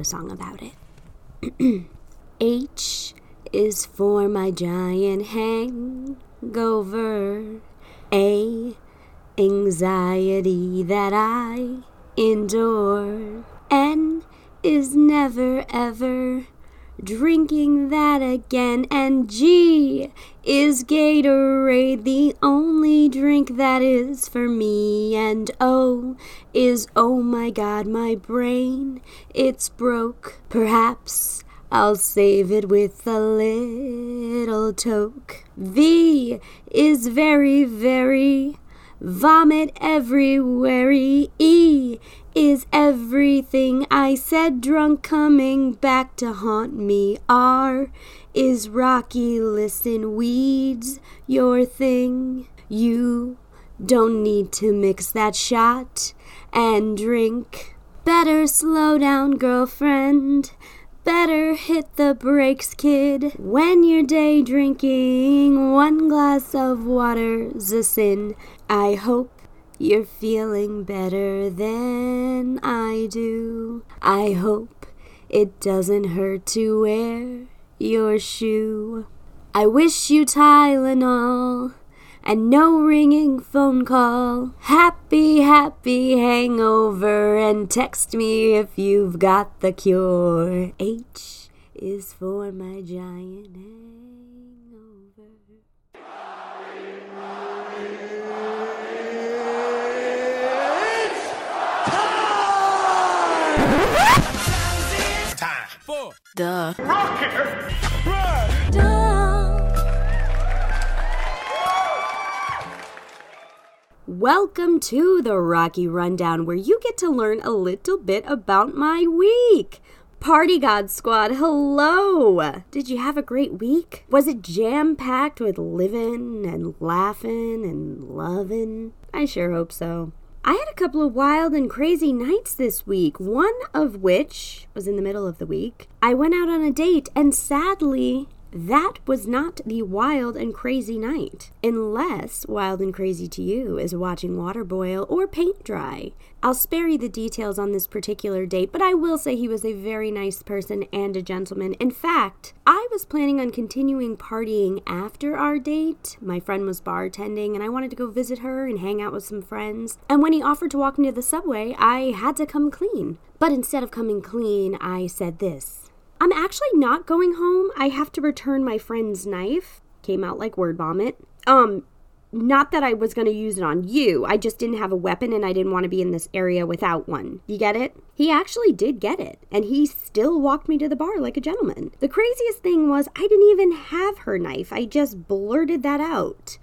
a song about it. H is for my giant hangover. A, anxiety that I endure. N is never ever drinking that again. And G is Gatorade, the only drink that is for me. And O is oh my god, my brain, it's broke. Perhaps I'll save it with a little toke. V is very, very vomit everywhere. E is everything I said drunk coming back to haunt me. R is Rocky, listen, weeds your thing. You don't need to mix that shot and drink. Better slow down, girlfriend. Better hit the brakes, kid. When you're day drinking, one glass of water's a sin. I hope you're feeling better than I do. I hope it doesn't hurt to wear your shoe. I wish you Tylenol and no ringing phone call. Happy, happy hangover and text me if you've got the cure. H is for my giant hangover. Time for Duh. Welcome to the Rocky Rundown, where you get to learn a little bit about my week. Party God Squad, hello! Did you have a great week? Was it jam packed with living and laughing and loving? I sure hope so. I had a couple of wild and crazy nights this week, one of which was in the middle of the week. I went out on a date, and sadly, that was not the wild and crazy night. Unless wild and crazy to you is watching water boil or paint dry. I'll spare you the details on this particular date, but I will say he was a very nice person and a gentleman. In fact, I was planning on continuing partying after our date. My friend was bartending and I wanted to go visit her and hang out with some friends. And when he offered to walk me to the subway, I had to come clean. But instead of coming clean, I said this. I'm actually not going home. I have to return my friend's knife. Came out like word vomit. Um, not that I was going to use it on you. I just didn't have a weapon and I didn't want to be in this area without one. You get it? He actually did get it, and he still walked me to the bar like a gentleman. The craziest thing was, I didn't even have her knife. I just blurted that out.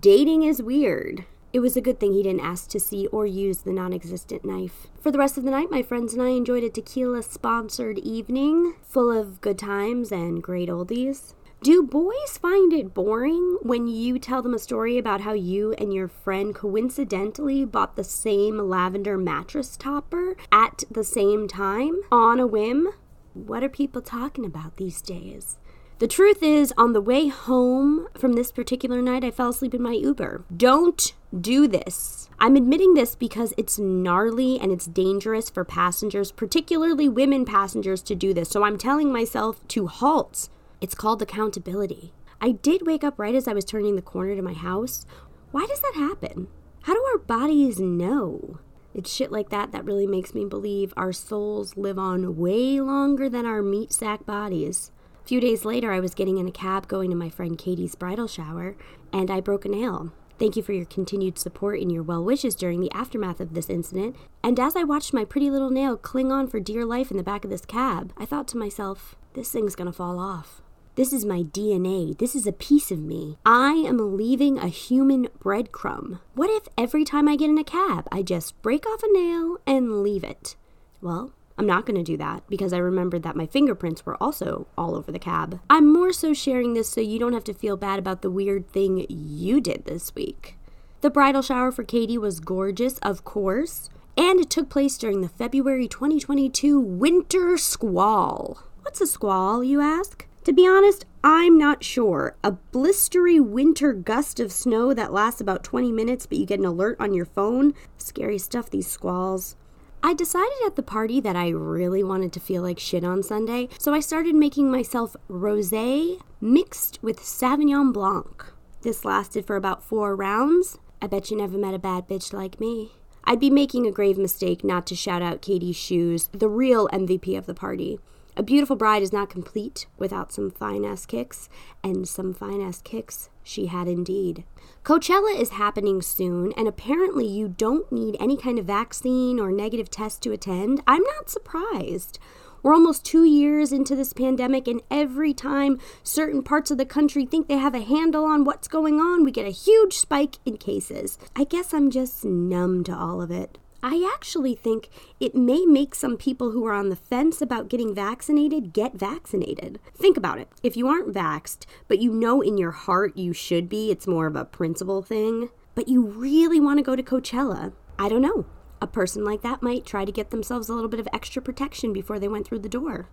Dating is weird. It was a good thing he didn't ask to see or use the non existent knife. For the rest of the night, my friends and I enjoyed a tequila sponsored evening full of good times and great oldies. Do boys find it boring when you tell them a story about how you and your friend coincidentally bought the same lavender mattress topper at the same time on a whim? What are people talking about these days? The truth is, on the way home from this particular night, I fell asleep in my Uber. Don't do this. I'm admitting this because it's gnarly and it's dangerous for passengers, particularly women passengers, to do this. So I'm telling myself to halt. It's called accountability. I did wake up right as I was turning the corner to my house. Why does that happen? How do our bodies know? It's shit like that that really makes me believe our souls live on way longer than our meat sack bodies. A few days later, I was getting in a cab going to my friend Katie's bridal shower, and I broke a nail. Thank you for your continued support and your well wishes during the aftermath of this incident. And as I watched my pretty little nail cling on for dear life in the back of this cab, I thought to myself, this thing's gonna fall off. This is my DNA. This is a piece of me. I am leaving a human breadcrumb. What if every time I get in a cab, I just break off a nail and leave it? Well, I'm not going to do that because I remembered that my fingerprints were also all over the cab. I'm more so sharing this so you don't have to feel bad about the weird thing you did this week. The bridal shower for Katie was gorgeous, of course, and it took place during the February 2022 winter squall. What's a squall, you ask? To be honest, I'm not sure. A blistery winter gust of snow that lasts about 20 minutes, but you get an alert on your phone. Scary stuff, these squalls. I decided at the party that I really wanted to feel like shit on Sunday, so I started making myself rosé mixed with Sauvignon Blanc. This lasted for about four rounds. I bet you never met a bad bitch like me. I'd be making a grave mistake not to shout out Katie's shoes, the real MVP of the party. A beautiful bride is not complete without some fine ass kicks, and some fine ass kicks she had indeed. Coachella is happening soon, and apparently you don't need any kind of vaccine or negative test to attend. I'm not surprised. We're almost two years into this pandemic, and every time certain parts of the country think they have a handle on what's going on, we get a huge spike in cases. I guess I'm just numb to all of it. I actually think it may make some people who are on the fence about getting vaccinated get vaccinated. Think about it. If you aren't vaxxed, but you know in your heart you should be, it's more of a principle thing, but you really want to go to Coachella, I don't know a person like that might try to get themselves a little bit of extra protection before they went through the door.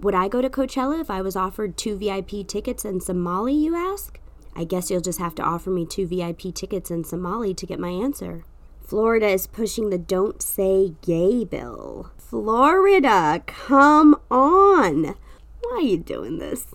Would I go to Coachella if I was offered two VIP tickets and some Molly, you ask? I guess you'll just have to offer me two VIP tickets and some Molly to get my answer. Florida is pushing the Don't Say Gay bill. Florida, come on! Why are you doing this?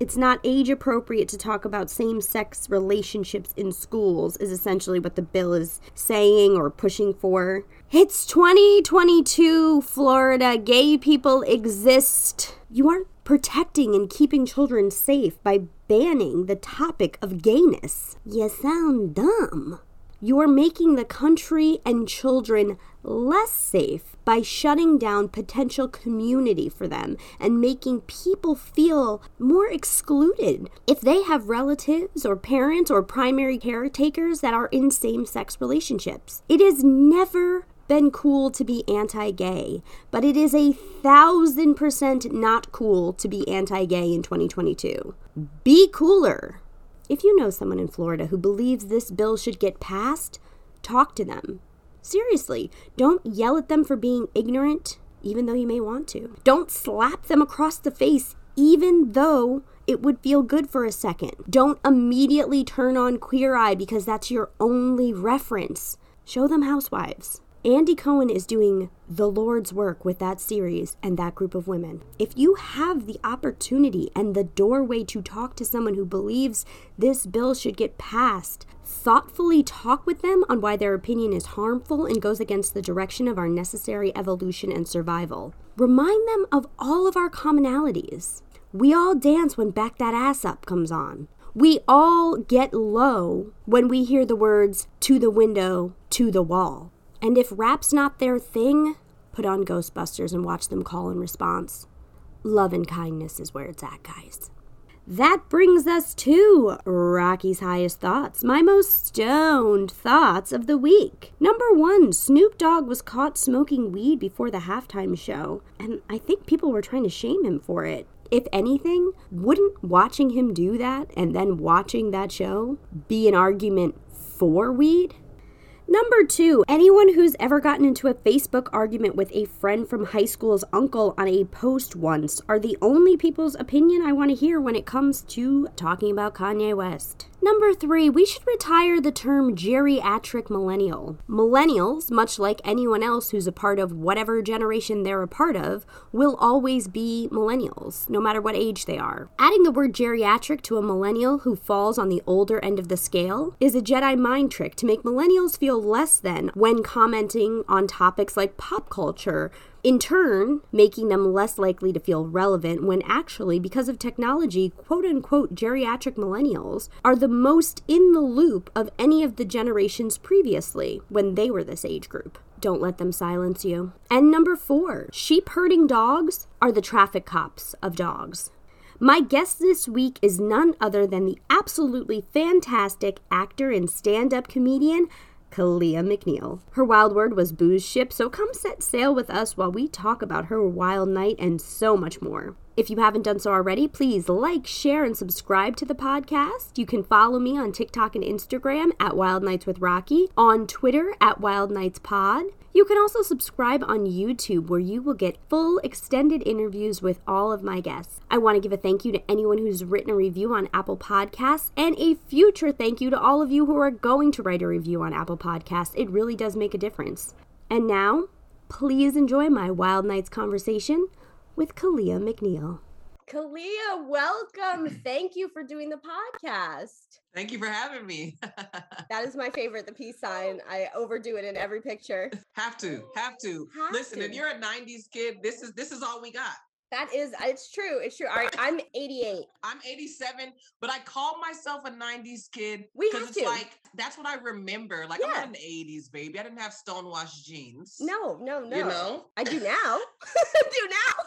it's not age appropriate to talk about same sex relationships in schools, is essentially what the bill is saying or pushing for. It's 2022, Florida. Gay people exist. You aren't protecting and keeping children safe by banning the topic of gayness. You sound dumb. You're making the country and children less safe by shutting down potential community for them and making people feel more excluded if they have relatives or parents or primary caretakers that are in same sex relationships. It has never been cool to be anti gay, but it is a thousand percent not cool to be anti gay in 2022. Be cooler. If you know someone in Florida who believes this bill should get passed, talk to them. Seriously, don't yell at them for being ignorant, even though you may want to. Don't slap them across the face, even though it would feel good for a second. Don't immediately turn on Queer Eye because that's your only reference. Show them Housewives. Andy Cohen is doing the Lord's work with that series and that group of women. If you have the opportunity and the doorway to talk to someone who believes this bill should get passed, thoughtfully talk with them on why their opinion is harmful and goes against the direction of our necessary evolution and survival. Remind them of all of our commonalities. We all dance when Back That Ass Up comes on. We all get low when we hear the words to the window, to the wall. And if rap's not their thing, put on Ghostbusters and watch them call in response. Love and kindness is where it's at, guys. That brings us to Rocky's highest thoughts, my most stoned thoughts of the week. Number one, Snoop Dogg was caught smoking weed before the halftime show, and I think people were trying to shame him for it. If anything, wouldn't watching him do that and then watching that show be an argument for weed? Number two, anyone who's ever gotten into a Facebook argument with a friend from high school's uncle on a post once are the only people's opinion I want to hear when it comes to talking about Kanye West. Number three, we should retire the term geriatric millennial. Millennials, much like anyone else who's a part of whatever generation they're a part of, will always be millennials, no matter what age they are. Adding the word geriatric to a millennial who falls on the older end of the scale is a Jedi mind trick to make millennials feel less than when commenting on topics like pop culture, in turn, making them less likely to feel relevant when actually, because of technology, quote unquote geriatric millennials are the most in the loop of any of the generations previously when they were this age group. Don't let them silence you. And number four, sheep herding dogs are the traffic cops of dogs. My guest this week is none other than the absolutely fantastic actor and stand up comedian Kalia McNeil. Her wild word was booze ship, so come set sail with us while we talk about her wild night and so much more. If you haven't done so already, please like, share, and subscribe to the podcast. You can follow me on TikTok and Instagram at Wild Nights with Rocky, on Twitter at Wild Nights Pod. You can also subscribe on YouTube where you will get full extended interviews with all of my guests. I want to give a thank you to anyone who's written a review on Apple Podcasts and a future thank you to all of you who are going to write a review on Apple Podcasts. It really does make a difference. And now, Please enjoy my Wild Nights conversation with Kalia McNeil. Kalia, welcome. Thank you for doing the podcast. Thank you for having me. that is my favorite, the peace sign. I overdo it in every picture. Have to, have to. Have Listen, to. if you're a 90s kid, this is this is all we got. That is, it's true. It's true. All right, I'm 88. I'm 87, but I call myself a 90s kid. We have it's to. like that's what I remember. Like yeah. I'm not an 80s baby. I didn't have stonewashed jeans. No, no, no. You know, I do now. Do now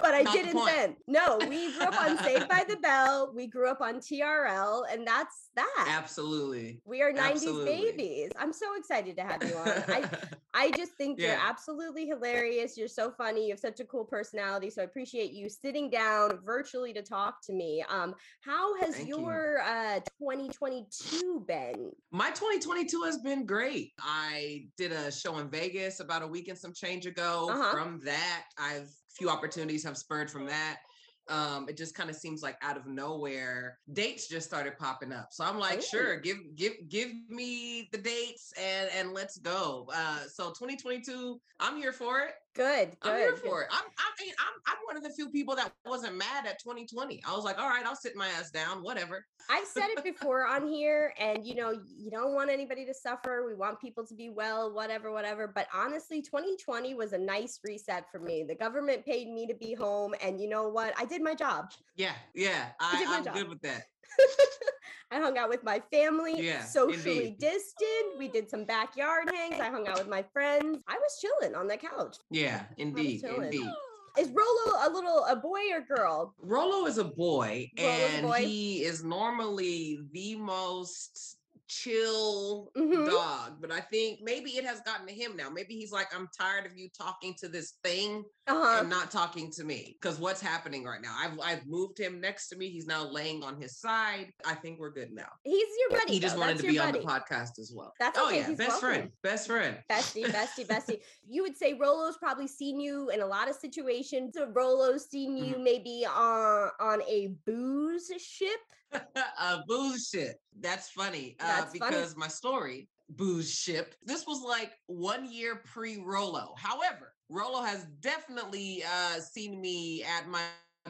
but I Not didn't the then. No, we grew up on Saved by the Bell. We grew up on TRL, and that's that. Absolutely. We are 90s absolutely. babies. I'm so excited to have you on. I I just think yeah. you're absolutely hilarious. You're so funny. You have such a cool personality. So I appreciate you sitting down virtually to talk to me. Um, how has Thank your you. uh 2022 been? My 2022 has been great. I did a show in Vegas about a week and some change ago. Uh-huh. From that, I've few opportunities have spurred from that um, it just kind of seems like out of nowhere dates just started popping up. So i'm like Ooh. sure give give give me the dates and and let's go. Uh so 2022 i'm here for it Good, good. I'm here for it. I'm, I mean, I'm, I'm one of the few people that wasn't mad at 2020. I was like, all right, I'll sit my ass down, whatever. I've said it before on here, and you know, you don't want anybody to suffer. We want people to be well, whatever, whatever. But honestly, 2020 was a nice reset for me. The government paid me to be home, and you know what? I did my job. Yeah, yeah, I, I am good with that. I hung out with my family, yeah, socially indeed. distant. We did some backyard hangs. I hung out with my friends. I was chilling on the couch. Yeah, indeed, indeed. Is Rolo a little a boy or girl? Rolo is a boy, Rolo's and a boy. he is normally the most chill mm-hmm. dog. But I think maybe it has gotten to him now. Maybe he's like, I'm tired of you talking to this thing uh-huh. and not talking to me. Because what's happening right now? I've I've moved him next to me. He's now laying on his side. I think we're good now. He's your buddy. He just though. wanted That's to be buddy. on the podcast as well. That's oh okay. yeah, he's best welcome. friend, best friend, bestie, bestie, bestie. You would say Rolo's probably seen you in a lot of situations. So Rolo's seen you mm-hmm. maybe on on a booze ship. a booze ship. That's funny. Uh, That's uh, because funny. my story booze ship. This was like one year pre Rolo. However, Rolo has definitely uh, seen me at my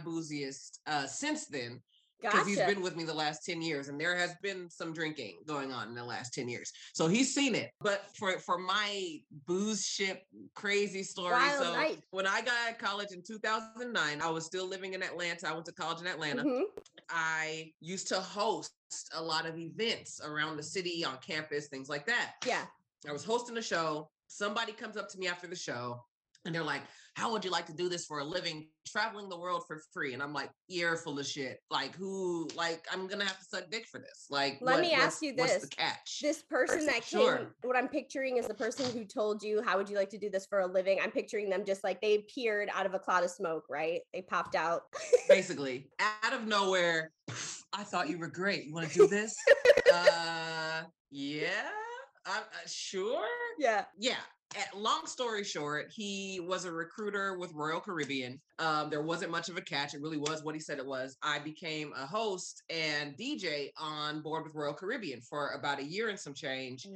booziest uh, since then because gotcha. he's been with me the last 10 years and there has been some drinking going on in the last 10 years. So he's seen it. But for for my booze ship crazy story Wild so night. when i got out of college in 2009 i was still living in atlanta. I went to college in atlanta. Mm-hmm. i used to host a lot of events around the city on campus things like that. Yeah. I was hosting a show. Somebody comes up to me after the show and they're like, How would you like to do this for a living? Traveling the world for free. And I'm like, ear full of shit. Like, who, like, I'm going to have to suck dick for this. Like, let what, me ask you this. What's the catch? This person that came, sure. what I'm picturing is the person who told you, How would you like to do this for a living? I'm picturing them just like they appeared out of a cloud of smoke, right? They popped out. Basically, out of nowhere. I thought you were great. You want to do this? uh, yeah. I'm uh, sure. Yeah. Yeah long story short, he was a recruiter with Royal Caribbean. Um, there wasn't much of a catch. It really was what he said it was. I became a host and DJ on board with Royal Caribbean for about a year and some change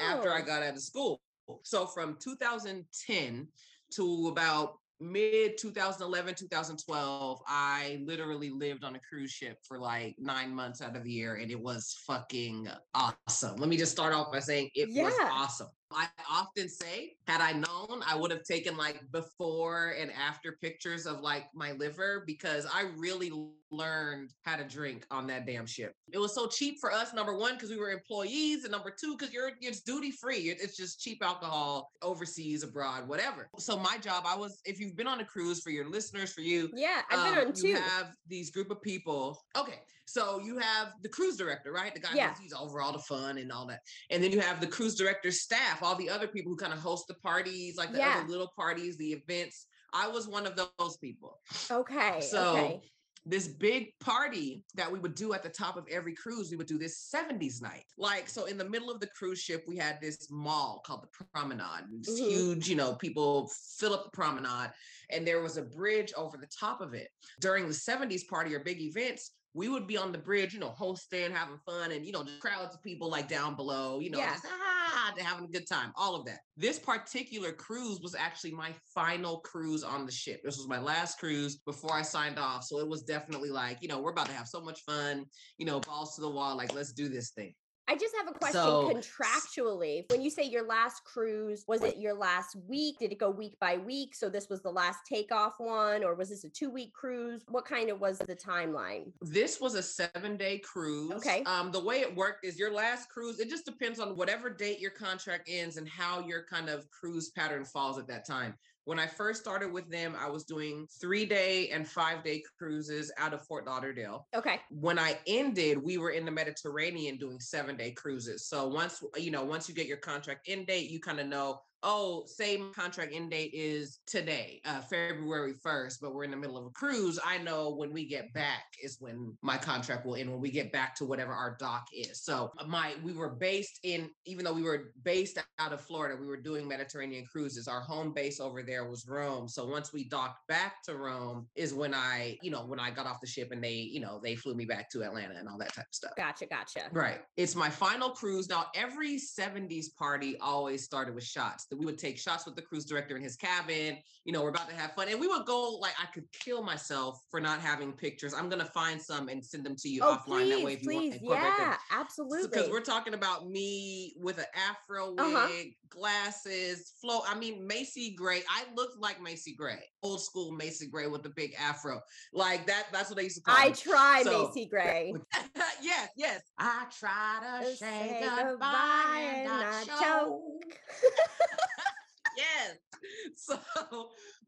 after I got out of school. So from 2010 to about mid 2011 2012 i literally lived on a cruise ship for like nine months out of the year and it was fucking awesome let me just start off by saying it yeah. was awesome I often say, had I known, I would have taken like before and after pictures of like my liver because I really learned how to drink on that damn ship. It was so cheap for us, number one, because we were employees, and number two, because you're it's duty free. It's just cheap alcohol overseas, abroad, whatever. So my job, I was, if you've been on a cruise for your listeners, for you, yeah, I've um, been on two. You have these group of people. Okay, so you have the cruise director, right? The guy yeah. who's over all the fun and all that, and then you have the cruise director staff, all the other people who kind of host the parties, like the yeah. other little parties, the events. I was one of those people. Okay. So. Okay this big party that we would do at the top of every cruise. We would do this 70s night. Like, so in the middle of the cruise ship, we had this mall called the Promenade. This mm-hmm. huge, you know, people fill up the promenade, and there was a bridge over the top of it. During the 70s party or big events, we would be on the bridge, you know, hosting, having fun, and you know, just crowds of people like down below, you know, yeah. just, ah, having a good time, all of that. This particular cruise was actually my final cruise on the ship. This was my last cruise before I signed off. So it was definitely like, you know, we're about to have so much fun, you know, balls to the wall, like, let's do this thing. I just have a question So- contractually. When you say your last cruise, was it your last week? Did it go week by week? So this was the last takeoff one, or was this a two week cruise? What kind of was the timeline? This was a seven day cruise. Okay. Um, the way it worked is your last cruise, it just depends on whatever date your contract ends and how your kind of cruise pattern falls at that time. When I first started with them, I was doing three day and five day cruises out of Fort Lauderdale. Okay. When I ended, we were in the Mediterranean doing seven day cruises. So once, you know, once you get your contract end date, you kind of know, oh, same contract end date is today, uh, February 1st, but we're in the middle of a cruise. I know when we get back is when my contract will end, when we get back to whatever our dock is. So uh, my we were based in, even though we were based out of Florida, we were doing Mediterranean cruises. Our home base over there was Rome. So once we docked back to Rome is when I, you know, when I got off the ship and they, you know, they flew me back to Atlanta and all that type of stuff. Gotcha. Gotcha. Right. It's my final cruise. Now, every 70s party always started with shots. We would take shots with the cruise director in his cabin. You know, we're about to have fun. And we would go like I could kill myself for not having pictures. I'm gonna find some and send them to you Oh, offline. that way please, if you want please. to incorporate them. Yeah, absolutely. Because we're talking about me with an afro wig, Uh-huh. Glasses, flow. I mean, Macy Gray. I looked like Macy Gray, old school Macy Gray with the big afro. Like that. That's what they used to call I me. try So- Macy Gray. yes, yes. I try to To say goodbye and not choke. yes. So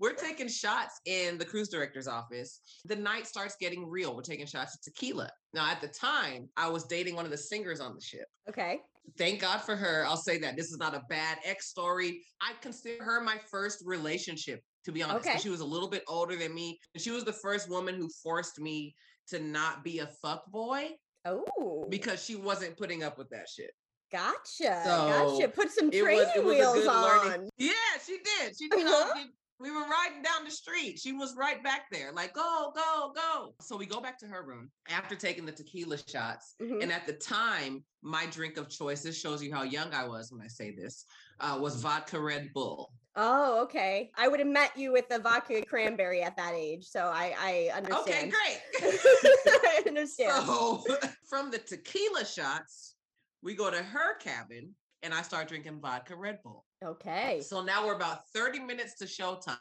we're taking shots in the cruise director's office. The night starts getting real. We're taking shots of tequila. Now, at the time, I was dating one of the singers on the ship. Okay. Thank God for her. I'll say that this is not a bad ex story. I consider her my first relationship, to be honest. Okay. She was a little bit older than me. And she was the first woman who forced me to not be a fuck boy Oh, because she wasn't putting up with that shit. gotcha. So, gotcha. Put some training was it was wheels on. learning. Yeah, she did. She did. Uh-huh. We- We were riding down the street. She was right back there, like, go, go, go. So we go back to her room after taking the tequila shots. Mhm. And at the time, my drink of choice, this shows you how young I was when I say this, uh, was vodka Red Bull. Oh, okay. I would have met you with the vodka cranberry at that age, so I I understand. Okay, great. I understand. so from the tequila shots, we go to her cabin and I start drinking vodka Red Bull. okay. So now we're about 30 minutes to showtime.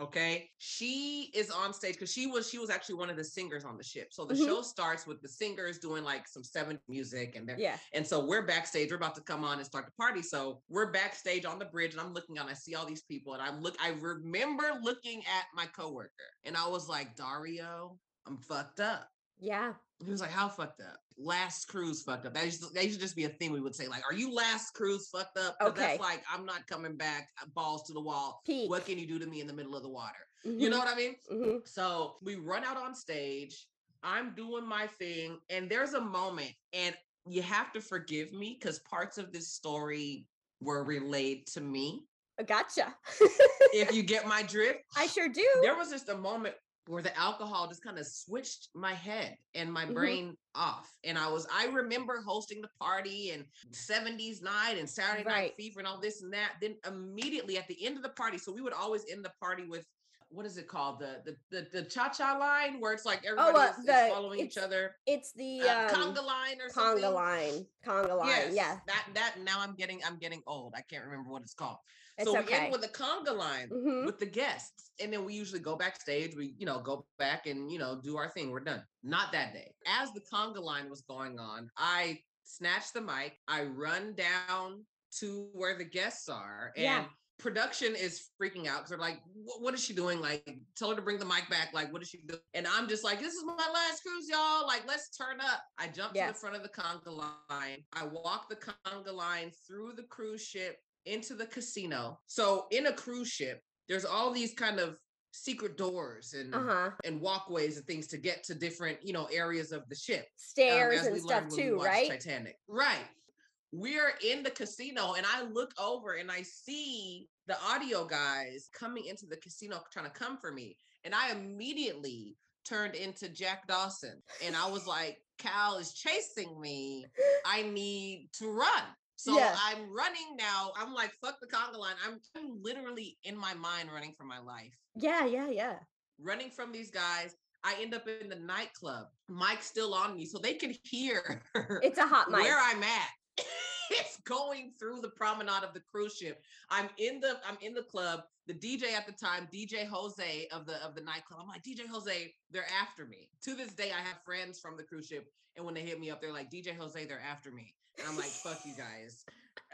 Okay. She is on stage because she was she was actually one of the singers on the ship. So the Mhm. show starts with the singers doing like some seven music and Yeah. and so we're backstage, we're about to come on and start the party. So we're backstage on the bridge and I'm looking out, I see all these people and I look, I remember looking at my coworker and I was like, Dario, I'm fucked up. Yeah. He was like, "How fucked up? Last cruise fucked up." That used, to, that used to just be a thing we would say, like, "Are you last cruise fucked up?" Okay. That's like, I'm not coming back, uh, balls to the wall. Peak. What can you do to me in the middle of the water? You know what I mean? hmm So we run out on stage. I'm doing my thing, and there's a moment, and you have to forgive me because parts of this story were relayed to me. Gotcha. If you get my drift, I sure do. there was just a moment where the alcohol just kind of switched my head and my Mhm. brain off. And I was, I remember hosting the party and 70s night and Saturday Right. night fever and all this and that. Then immediately at the end of the party, so we would always end the party with what is it called? The the the, the cha-cha line where it's like everybody uh, is, is following each other. It's the Uh, um, conga line or something. conga line. Conga line. Yes, Yeah. that that now I'm getting I'm getting old. I can't remember what it's called. It's so we okay. end with a conga line Mhm. with the guests. And then we usually go backstage. We, you know, go back and, you know, do our thing. We're done. Not that day. As the conga line was going on, I snatch the mic. I run down to where the guests are. And Yeah. production is freaking out because they're like, what is she doing? Like, tell her to bring the mic back. Like, what is she doing? And I'm just like, this is my last cruise, y'all. Like, let's turn up. I jump to the front of the conga line. I walk the conga line through the cruise ship into the casino. So in a cruise ship, there's all these kind of secret doors and Uh-huh. and walkways and things to get to different, you know, areas of the ship. um, Stairs as and stuff too, right? Titanic. Right. We're in the casino and I look over and I see the audio guys coming into the casino trying to come for me. And I immediately turned into Jack Dawson. And I was like, Cal is chasing me. I need to run. So Yeah. I'm running now. I'm like, fuck the conga line. I'm, I'm literally in my mind running for my life, Yeah, yeah, yeah. running from these guys. I end up in the nightclub. Mike's still on me, so they can hear It's a hot mic. where I'm at. it's going through the promenade of the cruise ship. I'm in the I'm in the club. The DJ at the time, DJ Jose of the of the nightclub. I'm like, DJ Jose, they're after me. To this day, I have friends from the cruise ship, and when they hit me up, they're like, DJ Jose, they're after me. And I'm like, fuck you guys.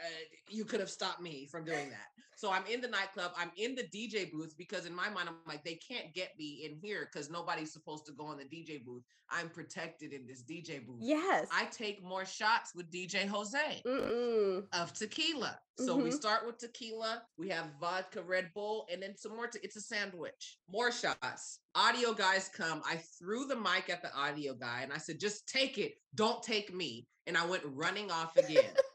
Uh, you could have stopped me from doing that. So I'm in the nightclub. I'm in the DJ booth because in my mind, I'm like, they can't get me in here because nobody's supposed to go in the DJ booth. I'm protected in this DJ booth. yes. I take more shots with DJ Jose Mm-mm. of tequila. So we Mhm. start with tequila. We have vodka, Red Bull, and then some more. Te- it's a sandwich. More shots. Audio guys come. I threw the mic at the audio guy and I said, "Just take it. Don't take me." And I went running off again.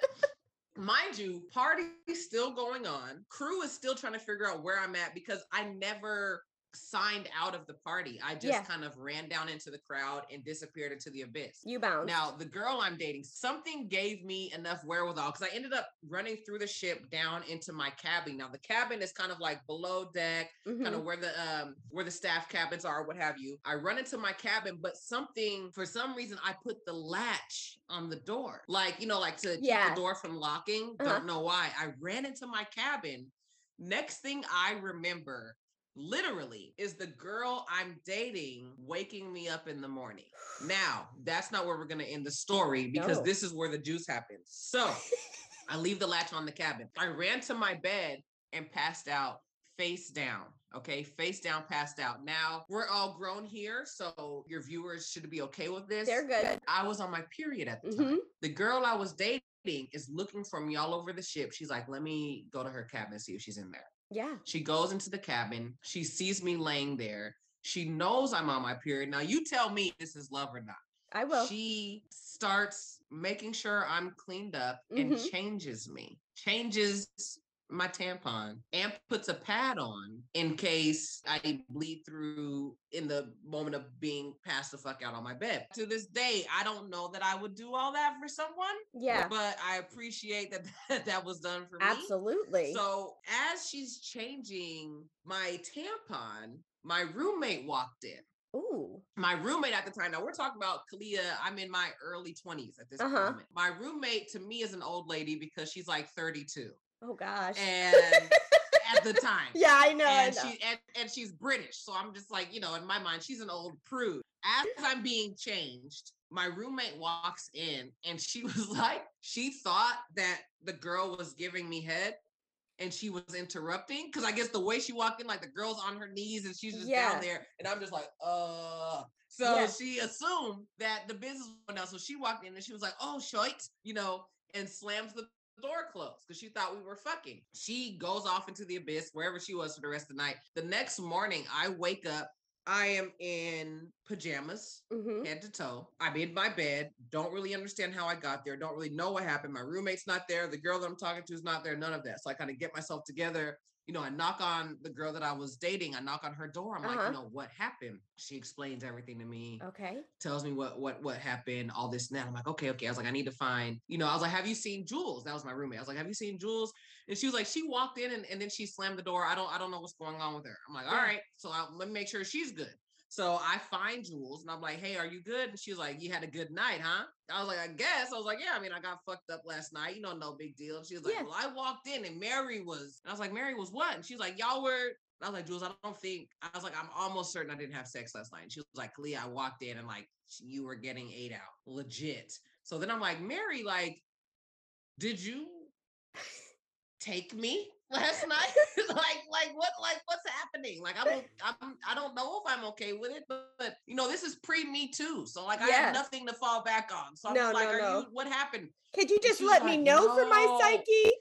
Mind you, party still going on. Crew is still trying to figure out where I'm at because I never signed out of the party. I just Yeah. kind of ran down into the crowd and disappeared into the abyss. You bounce. Now, the girl I'm dating, something gave me enough wherewithal because I ended up running through the ship down into my cabin. Now, the cabin is kind of like below deck, Mhm. kind of where the um where the staff cabins are, what have you. I run into my cabin, but something for some reason I put the latch on the door, like you know, like to keep the door from locking. Uh-huh. Don't know why. I ran into my cabin. Next thing I remember. Literally, is the girl I'm dating waking me up in the morning. Now, that's not where we're going to end the story because No. this is where the juice happens. So, I leave the latch on the cabin. I ran to my bed and passed out face down. Okay, face down, passed out. Now, we're all grown here, so your viewers should be okay with this. They're good. I was on my period at the time. hmm The girl I was dating is looking for me all over the ship. She's like, let me go to her cabin and see if she's in there. Yeah. She goes into the cabin. She sees me laying there. She knows I'm on my period. Now, you tell me this is love or not. I will. She starts making sure I'm cleaned up and Mhm. changes me, changes my tampon, and puts a pad on in case I bleed through in the moment of being passed the fuck out on my bed. To this day, I don't know that I would do all that for someone, yeah. but I appreciate that that was done for me. Absolutely. So as she's changing my tampon, my roommate walked in. Ooh. My roommate at the time, now we're talking about Kalia, I'm in my early 20s at this Uh-huh. moment. My roommate to me is an old lady because she's like 32. Oh gosh. And at the time. yeah, I know. I And know. she and, and she's British. So I'm just like, you know, in my mind, she's an old prude. As I'm being changed, my roommate walks in and she was like, she thought that the girl was giving me head and she was interrupting. Cause I guess the way she walked in, like the girl's on her knees and she's just Yeah. down there. And I'm just like, uh. So Yeah. she assumed that the business went out. So she walked in and she was like, oh, shite, you know, and slams the door closed because she thought we were fucking. She goes off into the abyss wherever she was for the rest of the night. The next morning, I wake up. I am in pajamas, Mhm. head to toe. I'm in my bed. Don't really understand how I got there. Don't really know what happened. My roommate's not there. The girl that I'm talking to is not there. None of that. So I kind of get myself together. You know, I knock on the girl that I was dating. I knock on her door. I'm like, Uh-huh. you know, what happened? She explains everything to me Okay. tells me what what what happened, all this now. I'm like, okay, okay. I was like, I need to find, you know, I was like, have you seen Jules? That was my roommate. I was like, have you seen Jules? And she was like, she walked in and, and then she slammed the door. I don't I don't know what's going on with her. I'm like, all Yeah. right. So I, let me make sure she's good. So I find Jules and I'm like, hey, are you good? And she's like, you had a good night, huh? I was like, I guess. I was like, yeah, I mean, I got fucked up last night. You know, no big deal. And she was like, Yeah. well, I walked in and Mary was, and I was like, Mary was what? And she's like, y'all were I was like, Jules, I don't think. I was like, I'm almost certain I didn't have sex last night. And she was like, Leah, I walked in and like you were getting ate out, legit. So then I'm like, Mary, like, did you take me last night? like, like what, like what's happening? Like, I'm, I'm, I don't know if I'm okay with it, but, but you know, this is pre me too. So like, I Yeah. have nothing to fall back on. So I'm No, like, no, are no. you? What happened? Could you just let me like, know for my psyche?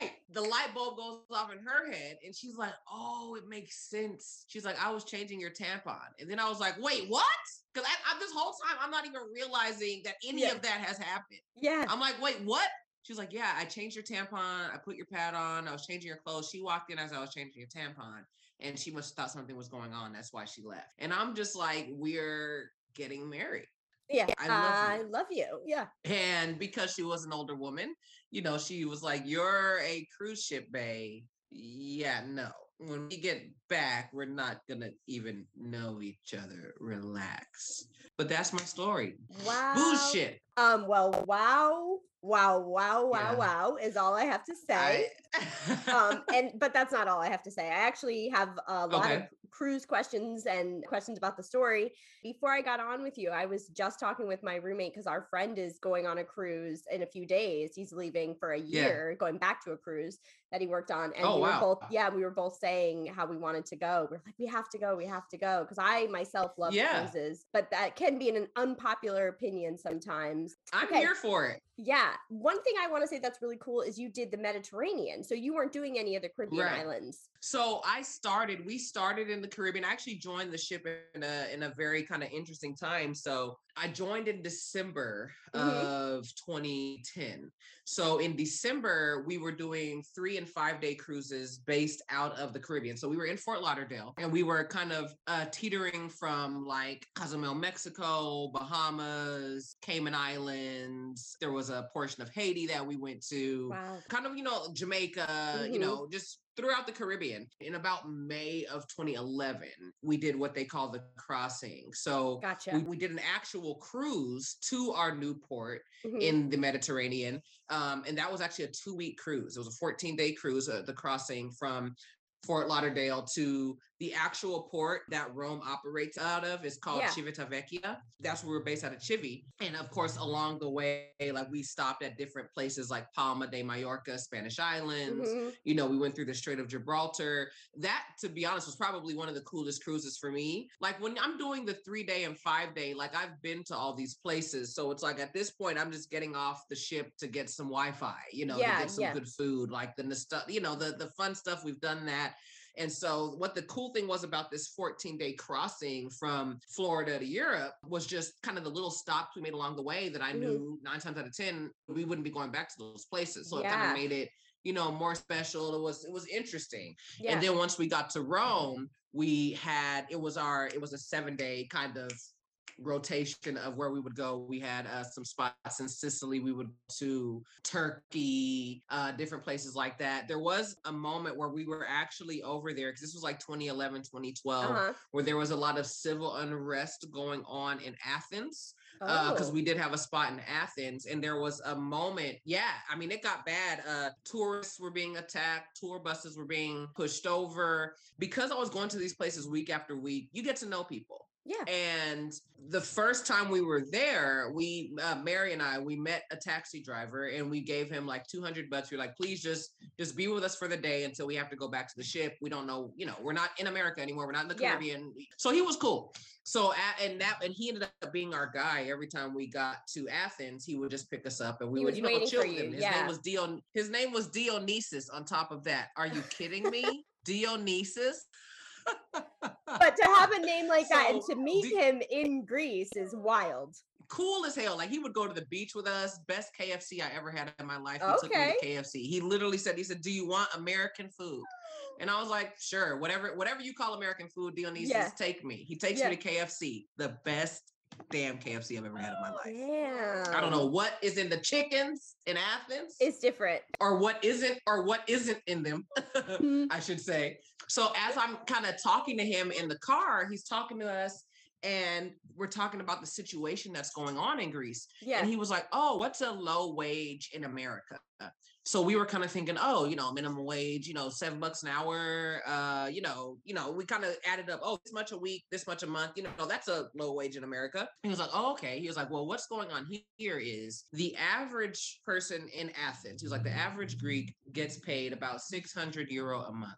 right. The light bulb goes off in her head, and she's like, "Oh, it makes sense." She's like, "I was changing your tampon," and then I was like, "Wait, what?" Because I, I, this whole time I'm not even realizing that any Yeah. of that has happened. Yeah. I'm like, "Wait, what?" She's like, "Yeah, I changed your tampon. I put your pad on. I was changing your clothes. She walked in as I was changing your tampon, and she must have thought something was going on. That's why she left." And I'm just like, "We're getting married." Yeah, I love I you. love you. Yeah. And because she was an older woman, you know, she was like, You're a cruise ship bay. Yeah, no. When we get back, we're not gonna even know each other. Relax. But that's my story. Wow. Bullshit. Um. Well. Wow. Wow. Wow. Wow. Yeah. Wow is all I have to say. I- um. And but that's not all I have to say. I actually have a lot of Okay. Cruise questions and questions about the story. Before I got on with you, I was just talking with my roommate because our friend is going on a cruise in a few days. He's leaving for a Yeah. year, going back to a cruise that he worked on. And Oh, we were wow. both, yeah, we were both saying how we wanted to go. We are like, we have to go, we have to go. Because I myself love Yeah. cruises, but that can be an unpopular opinion sometimes. I'm Okay. here for it. Yeah. One thing I want to say that's really cool is you did the Mediterranean. So you weren't doing any of the Caribbean Right. islands. So I started, we started in the Caribbean. I actually joined the ship in a in a very kind of interesting time. So I joined in December Mhm. of 2010. So in December, we were doing three and five day cruises based out of the Caribbean. So we were in Fort Lauderdale and we were kind of uh, teetering from like Cozumel, Mexico, Bahamas, Cayman Islands. There was a portion of Haiti that we went to Wow. kind of you know jamaica you Mhm. know just throughout the caribbean in about may of 2011 we did what they call the crossing so Gotcha. we, we did an actual cruise to our new port Mhm. in the mediterranean um, and that was actually a two-week cruise it was a 14-day cruise uh, the crossing from Fort Lauderdale to the actual port that Rome operates out of is called Yeah. Civitavecchia. That's where we're based out of Chivi. And of course, along the way, like we stopped at different places like Palma de Mallorca, Spanish Islands. Mhm. You know, we went through the Strait of Gibraltar. That, to be honest, was probably one of the coolest cruises for me. Like when I'm doing the three day and five day, like I've been to all these places. So it's like at this point, I'm just getting off the ship to get some Wi-Fi, you know, Yeah, to get some yeah. good food, like the you know, the the fun stuff. We've done that. And so, what the cool thing was about this 14 day crossing from Florida to Europe was just kind of the little stops we made along the way that I Mhm. knew nine times out of 10, we wouldn't be going back to those places. So, it kind of made it, you know, more special. It was, it was interesting. Yeah. And then once we got to Rome, we had, it was our, it was a seven day kind of rotation of where we would go. We had uh, some spots in Sicily. We would to Turkey, uh, different places like that. There was a moment where we were actually over there because this was like 2011, 2012, uh-huh. where there was a lot of civil unrest going on in Athens because Oh. we did have a spot in Athens, and there was a moment. Yeah, I mean, it got bad. Uh, tourists were being attacked, tour buses were being pushed over. Because I was going to these places week after week, you get to know people. Yeah. And the first time we were there, we, uh, Mary and I, we met a taxi driver and we gave him like 200 bucks. We are like, please just, just be with us for the day until we have to go back to the ship. We don't know, you know, we're not in America anymore. We're not in the Yeah. Caribbean. So he was cool. So, and that, and he ended up being our guy every time we got to Athens. He would just pick us up and we He would, you know, chill with him. His yeah. name was Dion. His name was Dionysus. On top of that, are you kidding me? Dionysus. But to have a name like that and to meet the- him in Greece is wild. cool as hell. Like he would go to the beach with us. Best KFC I ever had in my life. He took me to KFC. He literally said, he said, Do you want American food? And I was like, sure, whatever, whatever you call American food, Dionysus, Yeah. take me. He takes Yeah. me to KFC, the best damn KFC I've ever had in my life. Yeah. I don't know what is in the chickens in Athens It's different. or what isn't or what isn't in them Mhm. i should say so as i'm kind of talking to him in the car he's talking to us and we're talking about the situation that's going on in greece Yeah. and he was like oh what's a low wage in america so we were kind of thinking oh you know minimum wage you know seven bucks an hour uh you know you know we kind of added up oh this much a week this much a month you know that's a low wage in america. He was like oh okay. He was like well what's going on here is the average person in athens he was like the average greek gets paid about 600 euro a month.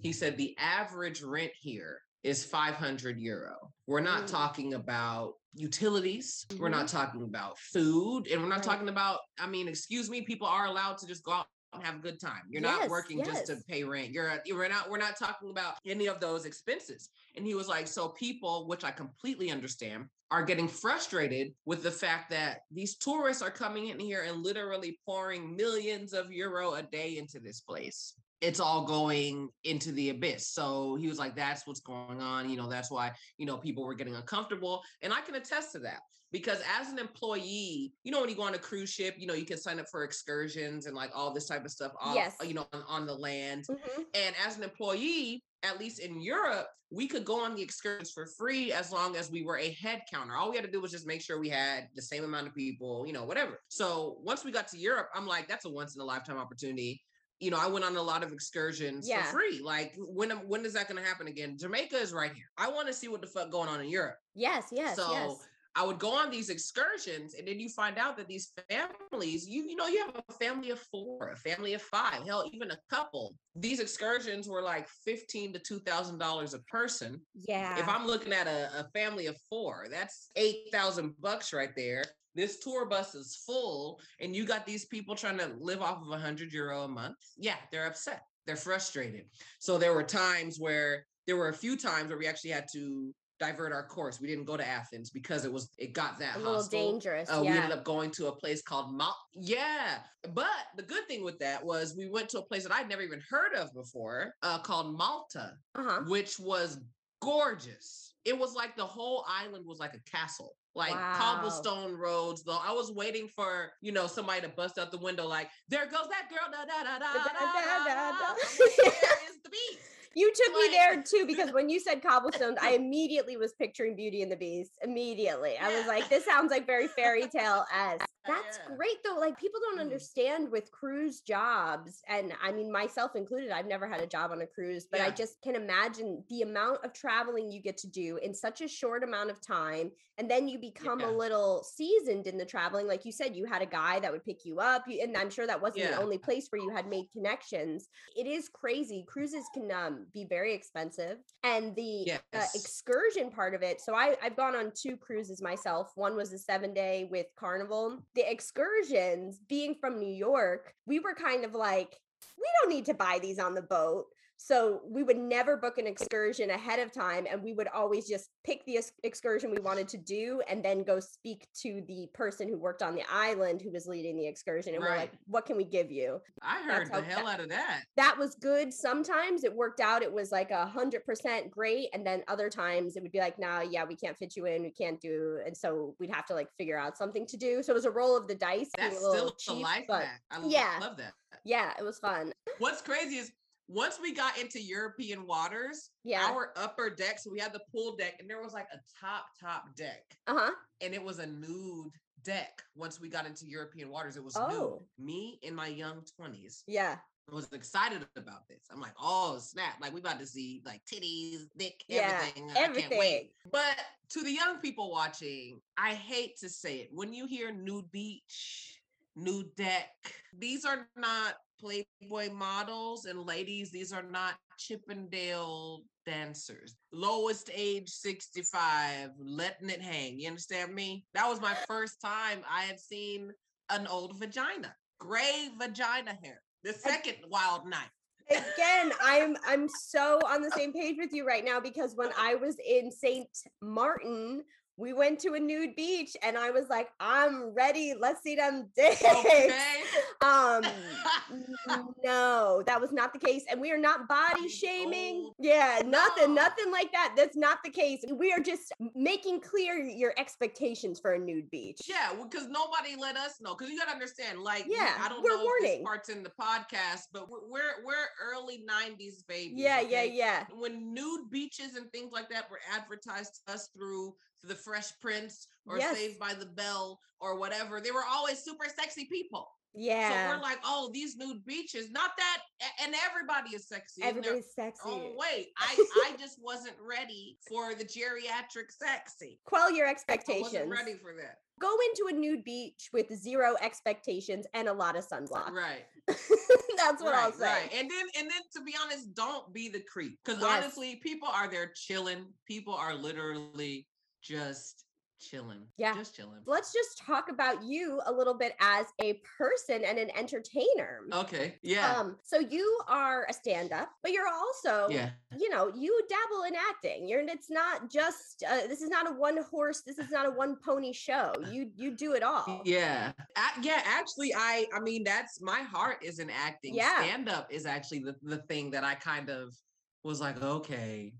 He said the average rent here is 500 euro. We're not Mm. talking about utilities we're not talking about food and we're not Right. talking about i mean excuse me people are allowed to just go out and have a good time. You're Yes, not working just to pay rent. You're we're not we're not talking about any of those expenses. And he was like so people which i completely understand are getting frustrated with the fact that these tourists are coming in here and literally pouring millions of euro a day into this place it's all going into the abyss. So he was like, that's what's going on. You know, that's why, you know, people were getting uncomfortable. And I can attest to that because as an employee, you know, when you go on a cruise ship, you know, you can sign up for excursions and like all this type of stuff, off, Yes. you know, on, on the land. Mhm. And as an employee, at least in Europe, we could go on the excursions for free as long as we were a head counter. All we had to do was just make sure we had the same amount of people, you know, whatever. So once we got to Europe, I'm like, that's a once in a lifetime opportunity. You know, I went on a lot of excursions Yeah. for free. Like, when when is that going to happen again? Jamaica is right here. I want to see what the fuck going on in Europe. Yes, yes, so yes. I would go on these excursions, and then you find out that these families, you you know, you have a family of four, a family of five, hell, even a couple. These excursions were like fifteen to two thousand dollars a person. Yeah. If I'm looking at a, a family of four, that's eight thousand bucks right there. This tour bus is full, and you got these people trying to live off of a hundred euro a month. Yeah, they're upset. They're frustrated. So there were times where there were a few times where we actually had to divert our course. We didn't go to Athens because it was it got that a little dangerous. Uh, yeah. We ended up going to a place called Mal. Yeah, but the good thing with that was we went to a place that I'd never even heard of before, uh, called Malta uh-huh. which was gorgeous. It was like the whole island was like a castle, like Wow. cobblestone roads. Though I was waiting for you know somebody to bust out the window, like there goes that girl. Da, da, da, da, da, Da, da, da, da, da. da. I'm like, Where is the beast? You took me there too because when you said cobblestones, I immediately was picturing Beauty and the Beast. Immediately, I was like, "This sounds like very fairy tale esque." That's Yeah. great though. Like people don't Mhm. understand with cruise jobs, and I mean myself included. I've never had a job on a cruise, but I just can imagine the amount of traveling you get to do in such a short amount of time, and then you become a little seasoned in the traveling. Like you said, you had a guy that would pick you up, you, and I'm sure that wasn't the only place where you had made connections it is crazy. Cruises can um, be very expensive, and the uh, excursion part of it. So I I've gone on two cruises myself. One was a seven day with Carnival. The excursions, being from New York, we were kind of like, we don't need to buy these on the boat. So we would never book an excursion ahead of time, and we would always just pick the excursion we wanted to do, and then go speak to the person who worked on the island who was leading the excursion. And we're like, "What can we give you?" I heard the hell out of that. that was good. Sometimes it worked out. It was like a hundred percent great. And then other times it would be like, nah, yeah, we can't fit you in. We can't do. And so we'd have to like figure out something to do. So it was a roll of the dice. That's still a life but hack. I yeah. love that. yeah, it was fun. What's crazy is once we got into European waters, Yeah. our upper deck, so we had the pool deck, and there was like a top, top deck, Uh huh. and it was a nude deck. Once we got into European waters, it was Oh. nude. Me in my young 20s Yeah. was excited about this. I'm like, oh snap, like we about to see like titties, dick, Yeah, everything. I can't everything. wait. But to the young people watching, I hate to say it. When you hear nude beach, nude deck, these are not Playboy models and ladies, these are not Chippendale dancers. Lowest age 65, letting it hang. You understand me? That was my first time I had seen an old vagina, gray vagina hair. The second wild night. Again, I'm I'm so on the same page with you right now because when I was in Saint Martin, we went to a nude beach and I was like, I'm ready. Let's see them dicks. Okay. Um, no, that was not the case. And we are not body shaming. old- Yeah, nothing, No. nothing like that. That's not the case. We are just making clear your expectations for a nude beach. Yeah, because nobody let us know. Because you gotta understand, like, Yeah, I don't we're know if warning. this part's in the podcast, but we're we're, we're early '90s babies. Yeah, yeah, yeah. When nude beaches and things like that were advertised to us through the Fresh Prince or Yes. Saved by the Bell or whatever, they were always super sexy people. Yeah. So we're like, oh, these nude beaches, not that, and everybody is sexy. Everybody's sexy. Oh wait, I I just wasn't ready for the geriatric sexy. Quell your I expectations. wasn't ready for that. Go into a nude beach with zero expectations and a lot of sunblock. Right. That's what I'll right, say. right. And then and then to be honest, don't be the creep. Because Yes. honestly, people are there chilling. People are literally just chilling. Yeah. Just chilling. Let's just talk about you a little bit as a person and an entertainer. Okay. Yeah. Um, so you are a stand-up, but you're also, yeah. you know, you dabble in acting. You're it's not just uh, this is not a one horse, this is not a one pony show. You you do it all. Yeah. A- yeah, actually I I mean that's my heart is in acting. Yeah. Stand up is actually the, the thing that I kind of was like, okay,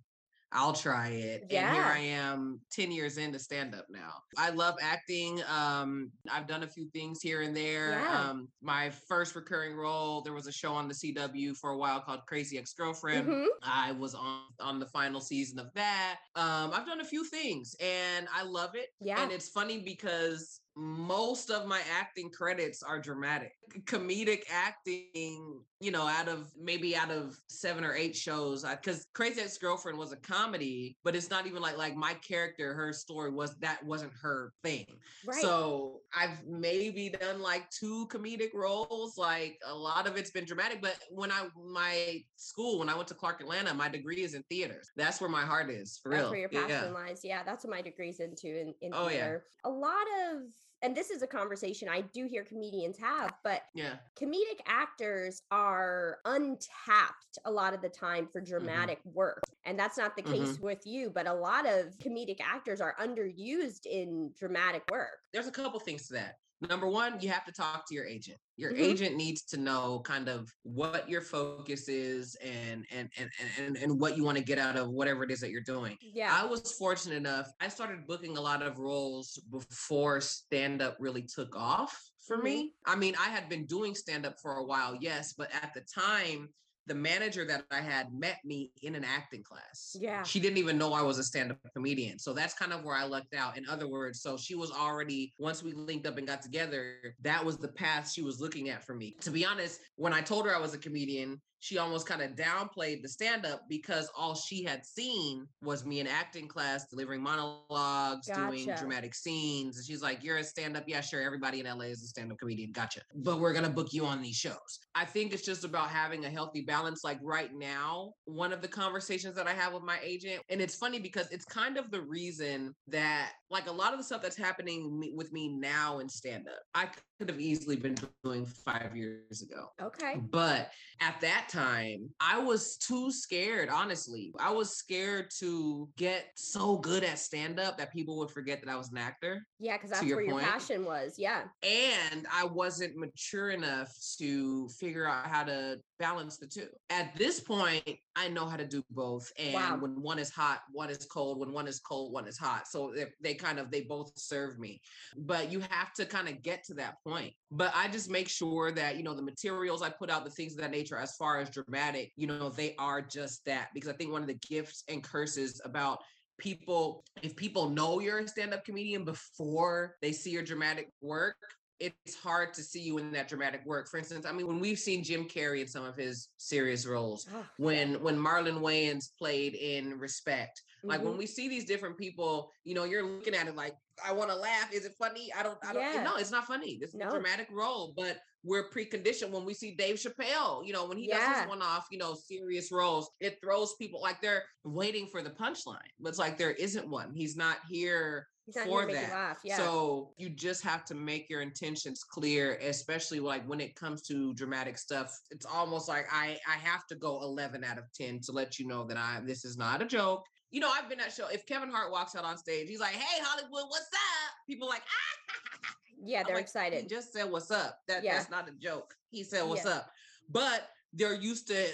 I'll try it. And here I am 10 years into stand up now. I love acting. Um, I've done a few things here and there. Yeah. Um, my first recurring role, there was a show on the CW for a while called Crazy Ex-Girlfriend. Mhm. I was on on the final season of that. Um, I've done a few things and I love it. Yeah. And it's funny because most of my acting credits are dramatic. Comedic acting, you know, out of maybe out of seven or eight shows, because Crazy Ex Girlfriend was a comedy, but it's not even like like my character, her story was that wasn't her thing. right. So I've maybe done like two comedic roles. Like a lot of it's been dramatic. But when I my school, when I went to Clark Atlanta, my degree is in theaters. That's where my heart is for that's real. where your Yeah. passion lies. Yeah, that's what my degree's into in, in Oh, yeah. A lot of and this is a conversation I do hear comedians have, but Yeah. comedic actors are untapped a lot of the time for mm-hmm. dramatic work. And that's not the mm-hmm. case with you, but a lot of comedic actors are underused in dramatic work. there's a couple things to that. Number one, you have to talk to your agent. Your Mhm. agent needs to know kind of what your focus is and and and and, and what you want to get out of whatever it is that you're doing. Yeah. I was fortunate enough. I started booking a lot of roles before stand up really took off for Mhm. me. I mean, I had been doing stand up for a while, yes, but at the time, the manager that I had met me in an acting class. Yeah. She didn't even know I was a stand up comedian. So that's kind of where I lucked out. In other words, so she was already, once we linked up and got together, that was the path she was looking at for me. To be honest, when I told her I was a comedian, she almost kind of downplayed the stand up because all she had seen was me in acting class delivering monologues, doing dramatic scenes. And she's like, You're a stand up. Yeah, sure. Everybody in LA is a stand up comedian. Gotcha. But we're going to book you on these shows. I think it's just about having a healthy balance. Like right now, one of the conversations that I have with my agent, and it's funny because it's kind of the reason that, like, a lot of the stuff that's happening with me now in stand up, I could have easily been doing five years ago. Okay. But at that time, I was too scared, honestly. I was scared to get so good at stand up that people would forget that I was an actor. Yeah, because that's your where your passion was. Yeah. And I wasn't mature enough to figure out how to balance the two. At this point, I know how to do both. And Wow. when one is hot, one is cold. When one is cold, one is hot. So they, they kind of, they both serve me. But you have to kind of get to that point. But I just make sure that, you know, the materials I put out, the things of that nature, as far as dramatic, you know, they are just that. Because I think one of the gifts and curses about people if people know you're a stand-up comedian before they see your dramatic work it's hard to see you in that dramatic work for instance i mean when we've seen jim carrey in some of his serious roles Oh, when when marlon wayans played in respect like mhm. when we see these different people you know you're looking at it like i want to laugh is it funny i don't i don't Yeah. no it's not funny this is No. a dramatic role but we're preconditioned when we see Dave Chappelle, you know, when he does his one-off, you know, serious roles, it throws people like they're waiting for the punchline. But it's like there isn't one. He's not here for here make you that. Yeah. So you just have to make your intentions clear, especially like when it comes to dramatic stuff. It's almost like I I have to go 11 out of 10 to let you know that I this is not a joke. You know, I've been at show. If Kevin Hart walks out on stage, he's like, "Hey Hollywood, what's up?" People like, "Ah!" yeah, they're like, excited. He just said, "What's up?" That Yeah. that's not a joke. He said, "What's Yeah. up?" But they're used to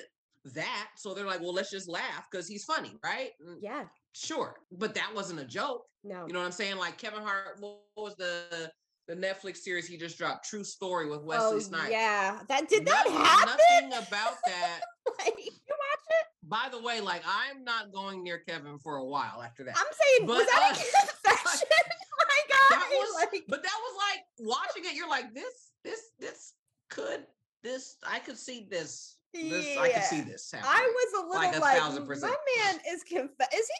that, so they're like, "Well, let's just laugh because he's funny, right?" Mm, yeah. Sure, but that wasn't a joke. No. You know what I'm saying? Like Kevin Hart, what was the the Netflix series he just dropped? True Story with Wesley oh Snipes. yeah. That did that No- happen? Nothing about that. like, you watch it? By the way, like I'm not going near Kevin for a while after that. I'm saying, was But, that uh, a confession? My God. that was, like, but that was like watching it. You're like, this, this, this could, this, I could see this. This, I could see this. Happening. I was a little Like like, a thousand percent. my man is conf- is he confessing right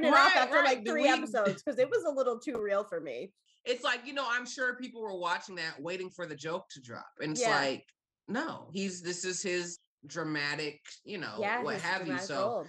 now? I had to turn it off Right, after right. like three we- episodes because it was a little too real for me. it's like you know i'm sure people were watching that waiting for the joke to drop and it's Yeah. like no he's this is his dramatic you know yeah, what have you so role.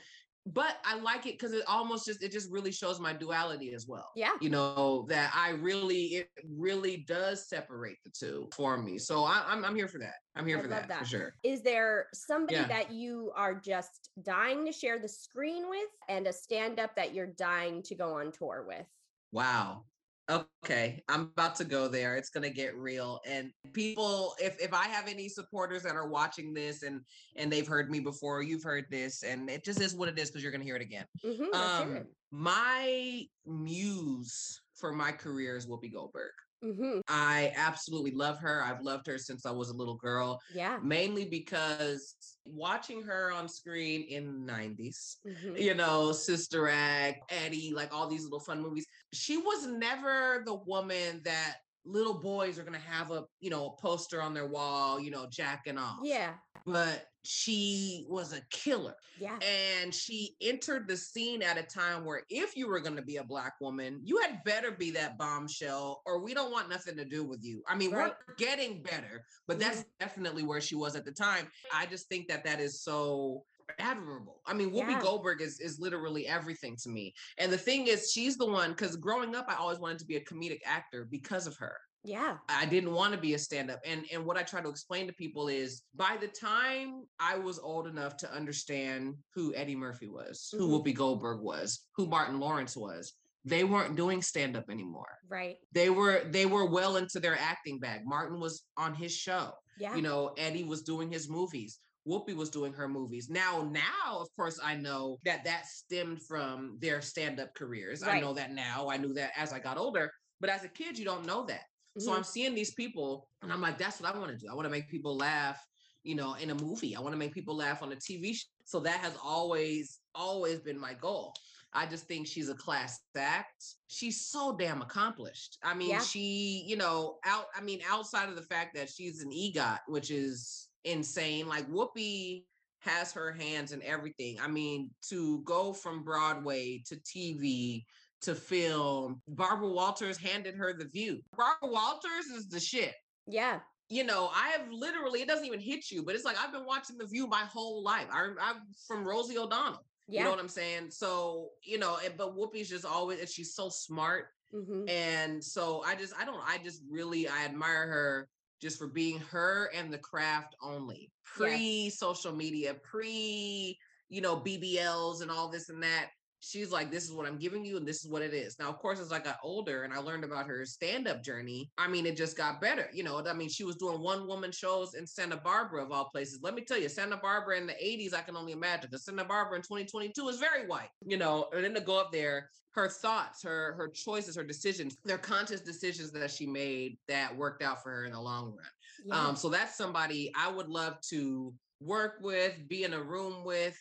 But I like it because it almost just it just really shows my duality as well. Yeah. You know, that I really it really does separate the two for me. So I, am I'm, I'm here for that. I'm here I for that, that. for sure. Is there somebody Yeah. that you are just dying to share the screen with and a stand up that you're dying to go on tour with? Wow. Okay, I'm about to go there. It's gonna get real. And people, if if I have any supporters that are watching this and and they've heard me before, you've heard this, and it just is what it is because you're gonna hear it again. Mhm, Um, it. my muse for my career is Whoopi Goldberg. Mhm, I absolutely love her. I've loved her since I was a little girl, Yeah. mainly because watching her on screen in the 90s, mhm, you know, Sister Act, Eddie, like all these little fun movies. She was never the woman that little boys are gonna have a, you know, a poster on their wall, you know, jacking off. Yeah. But she was a killer. Yeah. And she entered the scene at a time where if you were going to be a black woman, you had better be that bombshell or we don't want nothing to do with you. I mean, Right. we're getting better, but that's definitely where she was at the time. I just think that that is so admirable. I mean, Whoopi Yeah. Goldberg is is literally everything to me. And the thing is, she's the one cuz growing up I always wanted to be a comedic actor because of her. Yeah. I didn't want to be a stand-up. And and what I try to explain to people is by the time I was old enough to understand who Eddie Murphy was, who Mhm. Whoopi Goldberg was, who Martin Lawrence was, they weren't doing stand-up anymore. Right. They were they were well into their acting bag. Martin was on his show. Yeah. You know, Eddie was doing his movies. Whoopi was doing her movies. Now, now, of course, I know that that stemmed from their stand-up careers. I know that now. I knew that as I got older. But as a kid, you don't know that. So Mhm. I'm seeing these people, and I'm like, that's what I want to do. I want to make people laugh, you know, in a movie. I want to make people laugh on a TV show. So that has always, always been my goal. I just think she's a class act. She's so damn accomplished. I mean, Yeah. she, you know, out. I mean, outside of the fact that she's an EGOT, which is insane. Like Whoopi has her hands in everything. I mean, to go from Broadway to TV to film, Barbara Walters handed her the view. Barbara Walters is the shit. Yeah. You know, I have literally, it doesn't even hit you, but it's like I've been watching The View my whole life. I, I'm from Rosie O'Donnell. Yeah. You know what I'm saying? So, you know, but Whoopi's just always, and she's so smart. Mhm, And so I just, I don't, I just really, I admire her just for being her and the craft only. Pre social media, pre, you know, BBLs and all this and that. She's like, this is what I'm giving you, and this is what it is. Now, of course, as I got older and I learned about her stand-up journey, I mean, it just got better. You know, I mean, she was doing one-woman shows in Santa Barbara of all places. Let me tell you, Santa Barbara in the 80s, I can only imagine. Because Santa Barbara in 2022 is very white, you know, and then to go up there, her thoughts, her her choices, her decisions, they're conscious decisions that she made that worked out for her in the long run. Yeah. Um, so that's somebody I would love to work with, be in a room with.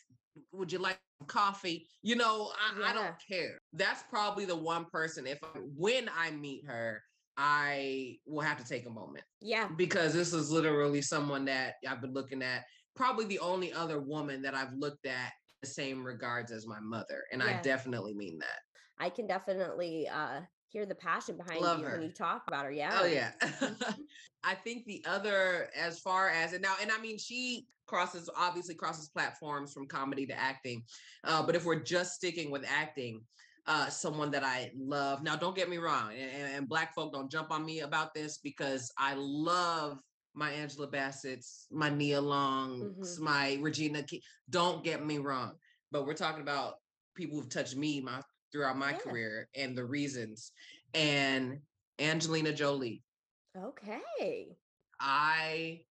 Would you like coffee? You know, I, I don't care. That's probably the one person. If I, when I meet her, I will have to take a moment yeah. because this is literally someone that I've been looking at. Probably the only other woman that I've looked at the same regards as my mother, and I definitely mean that. I can definitely uh hear the passion behind Love you when you talk about her. Yeah. Oh yeah. I think the other, as far as and now, and I mean, she crosses obviously crosses platforms from comedy to acting. Uh, but if we're just sticking with acting, uh, someone that I love. Now, don't get me wrong, and, and, black folk don't jump on me about this because I love my Angela Bassett's, my Nia Long's, Mhm. my Regina. Ke- don't get me wrong, but we're talking about people who've touched me my throughout my Yeah. career and the reasons. And Angelina Jolie. Okay. I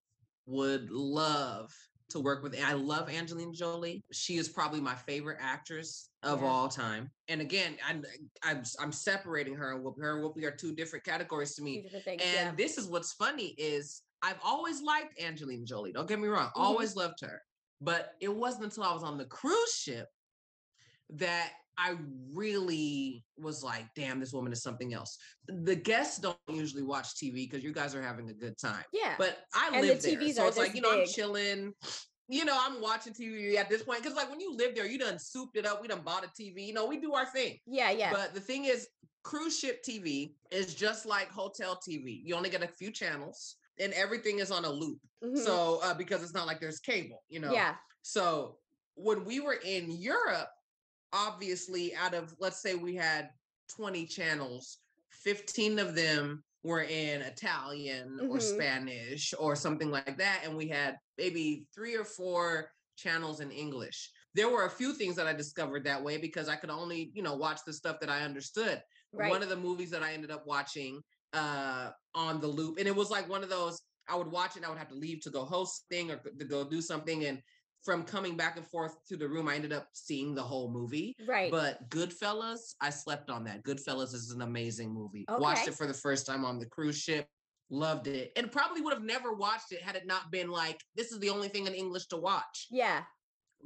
would love to work with. I love Angelina Jolie. She is probably my favorite actress of Yeah. all time. And again, I'm I'm I'm separating her and Whoopi. Her and Whoopi are two different categories to me. things. And yeah. this is what's funny is I've always liked Angelina Jolie. Don't get me wrong. Mhm. Always loved her. But it wasn't until I was on the cruise ship that I really was like, damn, this woman is something else. The guests don't usually watch TV because you guys are having a good time. yeah. But I And the live there. TVs So it's like, you know, I'm chilling. You know, I'm watching TV at this point. Cause like when you live there, you done souped it up. We done bought a TV. You know, we do our thing. yeah. Yeah. But the thing is, cruise ship TV is just like hotel TV. You only get a few channels and everything is on a loop. Mhm. So uh, because it's not like there's cable, you know. yeah. So when we were in Europe, obviously out of let's say we had 20 channels 15 of them were in Italian or Mhm. Spanish or something like that and we had maybe 3 or 4 channels in English there were a few things that I discovered that way because I could only you know watch the stuff that I understood Right. one of the movies that I ended up watching uh on the loop and it was like one of those I would watch it and I would have to leave to go host thing or to go do something and from coming back and forth to the room I ended up seeing the whole movie right. but Goodfellas I slept on that Goodfellas is an amazing movie Okay. watched it for the first time on the cruise ship loved it and probably would have never watched it had it not been like this is the only thing in English to watch yeah.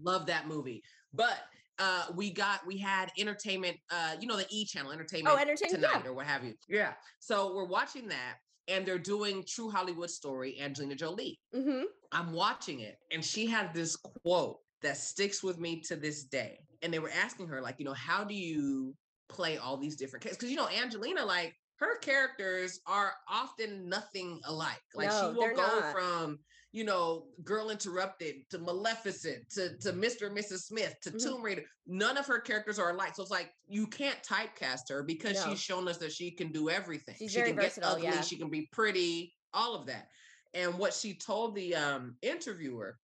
love that movie but uh we got we had entertainment uh you know the e channel entertainment Oh, entertainment. tonight Yeah. or what have you yeah so we're watching that and they're doing true hollywood story angelina jolie Mm-hmm. i'm watching it and she had this quote that sticks with me to this day and they were asking her like you know how do you play all these different characters because you know angelina like her characters are often nothing alike like No, she will go not. from you know girl interrupted to maleficent to, to mr and mrs smith to Mhm. tomb raider none of her characters are alike so it's like you can't typecast her because No. she's shown us that she can do everything She's she can get ugly yeah. she can be pretty all of that and what she told the um interviewer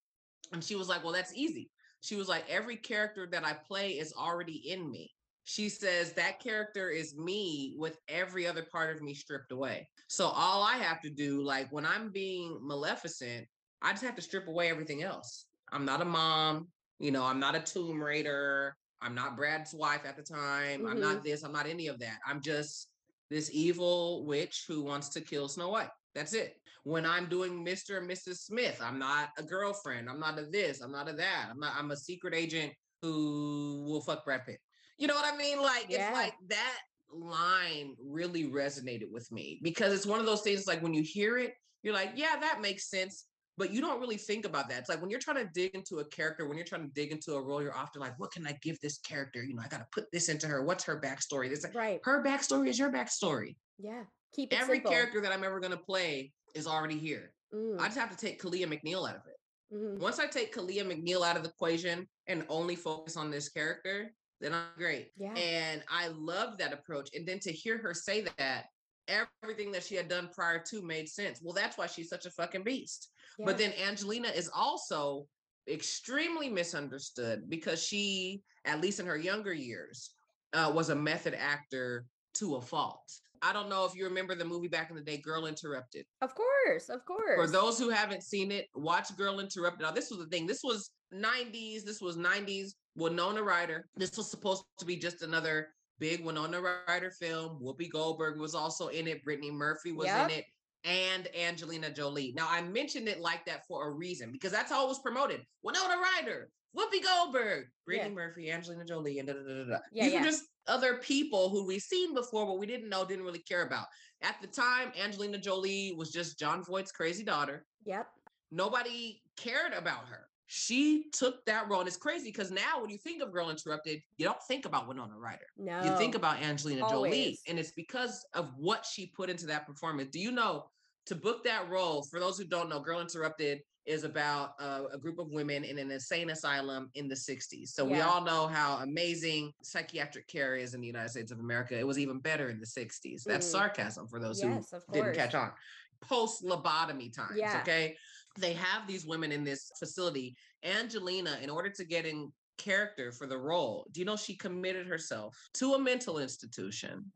and she was like well that's easy she was like every character that i play is already in me she says that character is me with every other part of me stripped away. So all i have to do like when i'm being maleficent i just have to strip away everything else. I'm not a mom you know i'm not a tomb raider i'm not brad's wife at the time i'm not mm-hmm. this i'm not any of that. I'm just this evil witch who wants to kill snow white. That's it. When i'm doing mr and mrs smith i'm not a girlfriend i'm not a this i'm not a that. I'm not i'm a secret agent who will fuck brad pitt you know what i mean like Yeah. it's like that line really resonated with me because it's one of those things like when you hear it you're like yeah that makes sense but you don't really think about that. It's like when you're trying to dig into a character, when you're trying to dig into a role, you're often like, what can I give this character? You know, I got to put this into her. What's her backstory? This Right. her backstory is your backstory. Yeah. Keep it Every simple. character that I'm ever going to play is already here. Mm, I just have to take Kalia McNeil out of it. mhm. Once I take Kalia McNeil out of the equation and only focus on this character, then I'm great. Yeah. And I love that approach. And then to hear her say that everything that she had done prior to made sense. Well, that's why she's such a fucking beast. But then Angelina is also extremely misunderstood because she, at least in her younger years, uh, was a method actor to a fault. I don't know if you remember the movie back in the day, Girl Interrupted. Of course. Of course. For those who haven't seen it, watch Girl Interrupted. Now, this was the thing. This was 90s. This was 90s. Winona Ryder. This was supposed to be just another big Winona Ryder film. Whoopi Goldberg was also in it. Brittany Murphy was Yep. in it. And Angelina Jolie. Now, I mentioned it like that for a reason because that's how it was promoted. Winona Ryder, Whoopi Goldberg, Brittany Yeah. Murphy, Angelina Jolie, and da da da da. da. Yeah, you yeah. were just other people who we've seen before, but we didn't know, didn't really care about. At the time, Angelina Jolie was just Jon Voight's crazy daughter. Yep. Nobody cared about her. She took that role. And it's crazy because now when you think of Girl Interrupted, you don't think about Winona Ryder. No. You think about Angelina Jolie. And it's because of what she put into that performance. Do you know to book that role, for those who don't know, Girl Interrupted is about uh, a group of women in an insane asylum in the 60s. So we all know how amazing psychiatric care is in the United States of America. It was even better in the 60s. That's Mhm. sarcasm for those Yes, who didn't catch on. Post lobotomy times, Yeah. okay? They have these women in this facility. Angelina, in order to get in character for the role, do you know she committed herself to a mental institution?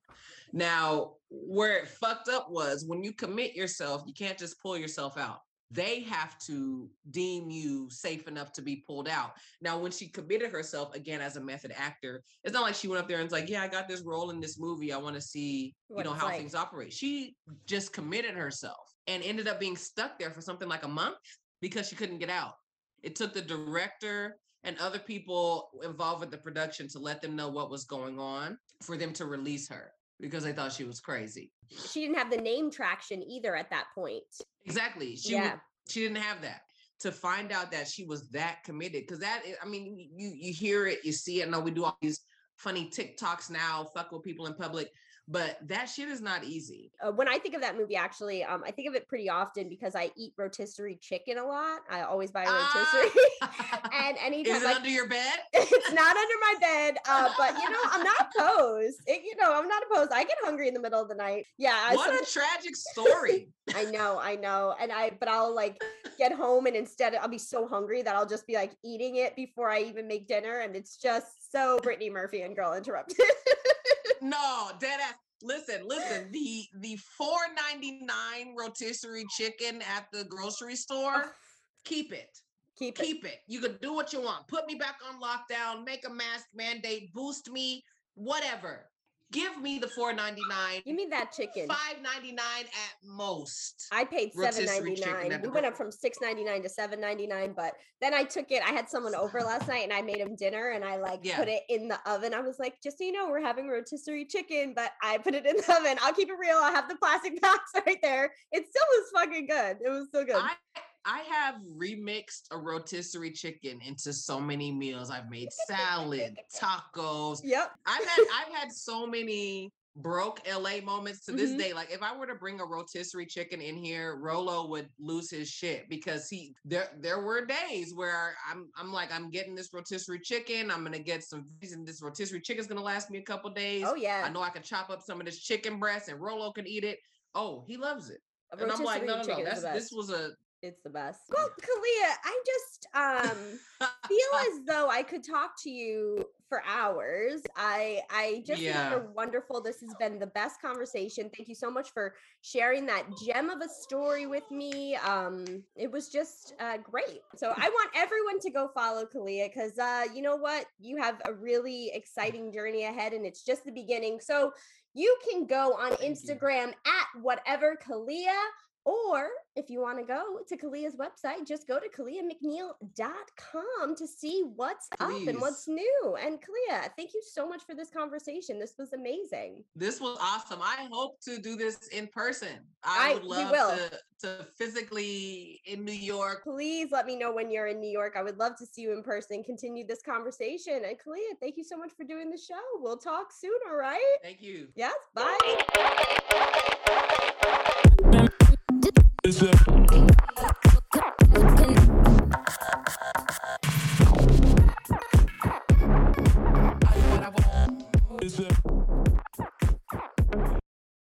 Now, where it fucked up was when you commit yourself, you can't just pull yourself out. They have to deem you safe enough to be pulled out. Now, when she committed herself again as a method actor, it's not like she went up there and was like, "Yeah, I got this role in this movie. I want to see, What you know, how like." things operate." She just committed herself and ended up being stuck there for something like a month because she couldn't get out. It took the director and other people involved with the production to let them know what was going on for them to release her because I thought she was crazy. She didn't have the name traction either at that point. Exactly. She yeah. wa- she didn't have that. To find out that she was that committed, because that I mean, you you hear it, you see it. No, we do all these funny TikToks now, fuck with people in public. But that shit is not easy. Uh, when I think of that movie, actually, um, I think of it pretty often because I eat rotisserie chicken a lot. I always buy rotisserie, Ah. and anytime is it like, under your bed? it's not under my bed, uh, but you know, I'm not opposed. It, you know, I'm not opposed. I get hungry in the middle of the night. Yeah, What a tragic story. I know, I know. And I, but I'll like get home and instead I'll be so hungry that I'll just be like eating it before I even make dinner. And it's just so Brittany Murphy and Girl Interrupted. No, dead ass. Listen, listen. The the four ninety nine rotisserie chicken at the grocery store. Keep it. Keep it. Keep it. You can do what you want. Put me back on lockdown. Make a mask mandate. Boost me. Whatever. Give me the four ninety nine. You mean that chicken? Five ninety nine at most. I paid seven ninety nine. We went up from six ninety nine to seven ninety nine, but then I took it. I had someone over last night, and I made him dinner, and I like Yeah. put it in the oven. I was like, just so you know, we're having rotisserie chicken, but I put it in the oven. I'll keep it real. I have the plastic box right there. It still was fucking good. It was so good. I I have remixed a rotisserie chicken into so many meals. I've made salad, tacos. yep. I've had I've had so many broke LA moments to this Mhm. day. Like if I were to bring a rotisserie chicken in here, Rolo would lose his shit because he there there were days where I'm I'm like I'm getting this rotisserie chicken. I'm gonna get some and this rotisserie chicken's gonna last me a couple days. Oh yeah. I know I can chop up some of this chicken breast and Rolo can eat it. Oh, he loves it. And I'm like, no, no, no. That's this was a It's the best. Well, Kalia, I just um feel as though I could talk to you for hours. I I just think you're wonderful. This has been the best conversation. Thank you so much for sharing that gem of a story with me. Um, it was just uh, great. So I want everyone to go follow Kalia because uh, you know what? You have a really exciting journey ahead, and it's just the beginning. So you can go on Thank you. Instagram at whatever Kalia. Or if you want to go to Kalia's website, just go to KaliaMcNeil.com to see what's up and what's new. And Kalia, thank you so much for this conversation. This was amazing. This was awesome. I hope to do this in person. I, I- would love will. to to physically in New York. Please let me know when you're in New York. I would love to see you in person, continue this conversation. And Kalia, thank you so much for doing the show. We'll talk soon, all right? Thank you. Yes, bye. Is it?